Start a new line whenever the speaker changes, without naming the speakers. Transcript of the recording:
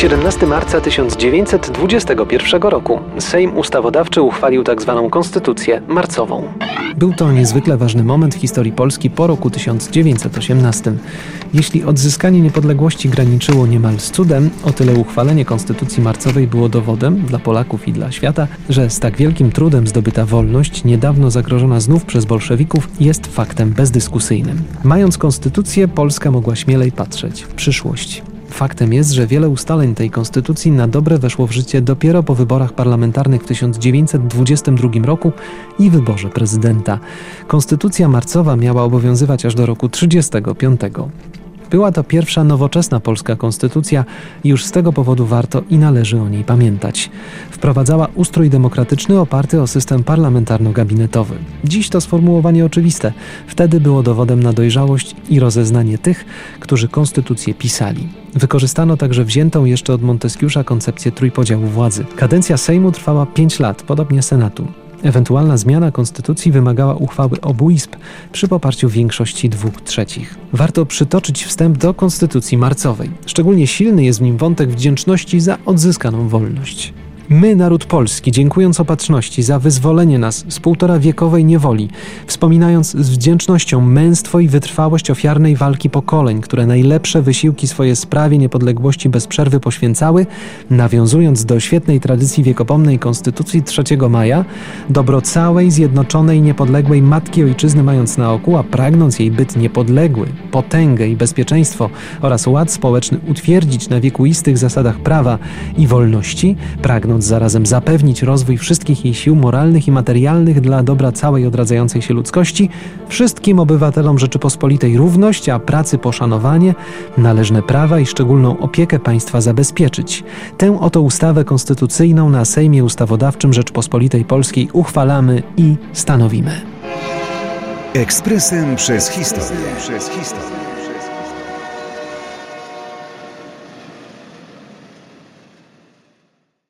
17 marca 1921 roku Sejm Ustawodawczy uchwalił tzw. Konstytucję marcową. Był to niezwykle ważny moment w historii Polski po roku 1918. Jeśli odzyskanie niepodległości graniczyło niemal z cudem, o tyle uchwalenie Konstytucji marcowej było dowodem dla Polaków i dla świata, że z tak wielkim trudem zdobyta wolność, niedawno zagrożona znów przez bolszewików, jest faktem bezdyskusyjnym. Mając konstytucję, Polska mogła śmielej patrzeć w przyszłość. Faktem jest, że wiele ustaleń tej konstytucji na dobre weszło w życie dopiero po wyborach parlamentarnych w 1922 roku i wyborze prezydenta. Konstytucja marcowa miała obowiązywać aż do roku 1935. Była to pierwsza nowoczesna polska konstytucja i już z tego powodu warto i należy o niej pamiętać. Wprowadzała ustrój demokratyczny oparty o system parlamentarno-gabinetowy. Dziś to sformułowanie oczywiste. Wtedy było dowodem na dojrzałość i rozeznanie tych, którzy konstytucję pisali. Wykorzystano także wziętą jeszcze od Monteskiusza koncepcję trójpodziału władzy. Kadencja Sejmu trwała 5 lat, podobnie Senatu. Ewentualna zmiana konstytucji wymagała uchwały obu izb przy poparciu większości dwóch trzecich. Warto przytoczyć wstęp do konstytucji marcowej. Szczególnie silny jest w nim wątek wdzięczności za odzyskaną wolność. My, naród polski, dziękując opatrzności za wyzwolenie nas z półtora wiekowej niewoli, wspominając z wdzięcznością męstwo i wytrwałość ofiarnej walki pokoleń, które najlepsze wysiłki swoje sprawie niepodległości bez przerwy poświęcały, nawiązując do świetnej tradycji wiekopomnej Konstytucji 3 maja, dobro całej, zjednoczonej, niepodległej Matki Ojczyzny mając na oku, a pragnąc jej byt niepodległy, potęgę i bezpieczeństwo oraz ład społeczny utwierdzić na wiekuistych zasadach prawa i wolności, pragnąc pragnąc zarazem zapewnić rozwój wszystkich jej sił moralnych i materialnych dla dobra całej odradzającej się ludzkości, wszystkim obywatelom Rzeczypospolitej równość, a pracy poszanowanie, należne prawa i szczególną opiekę państwa zabezpieczyć. Tę oto ustawę konstytucyjną na Sejmie Ustawodawczym Rzeczpospolitej Polskiej uchwalamy i stanowimy.
Ekspresem przez historię. Przez historię.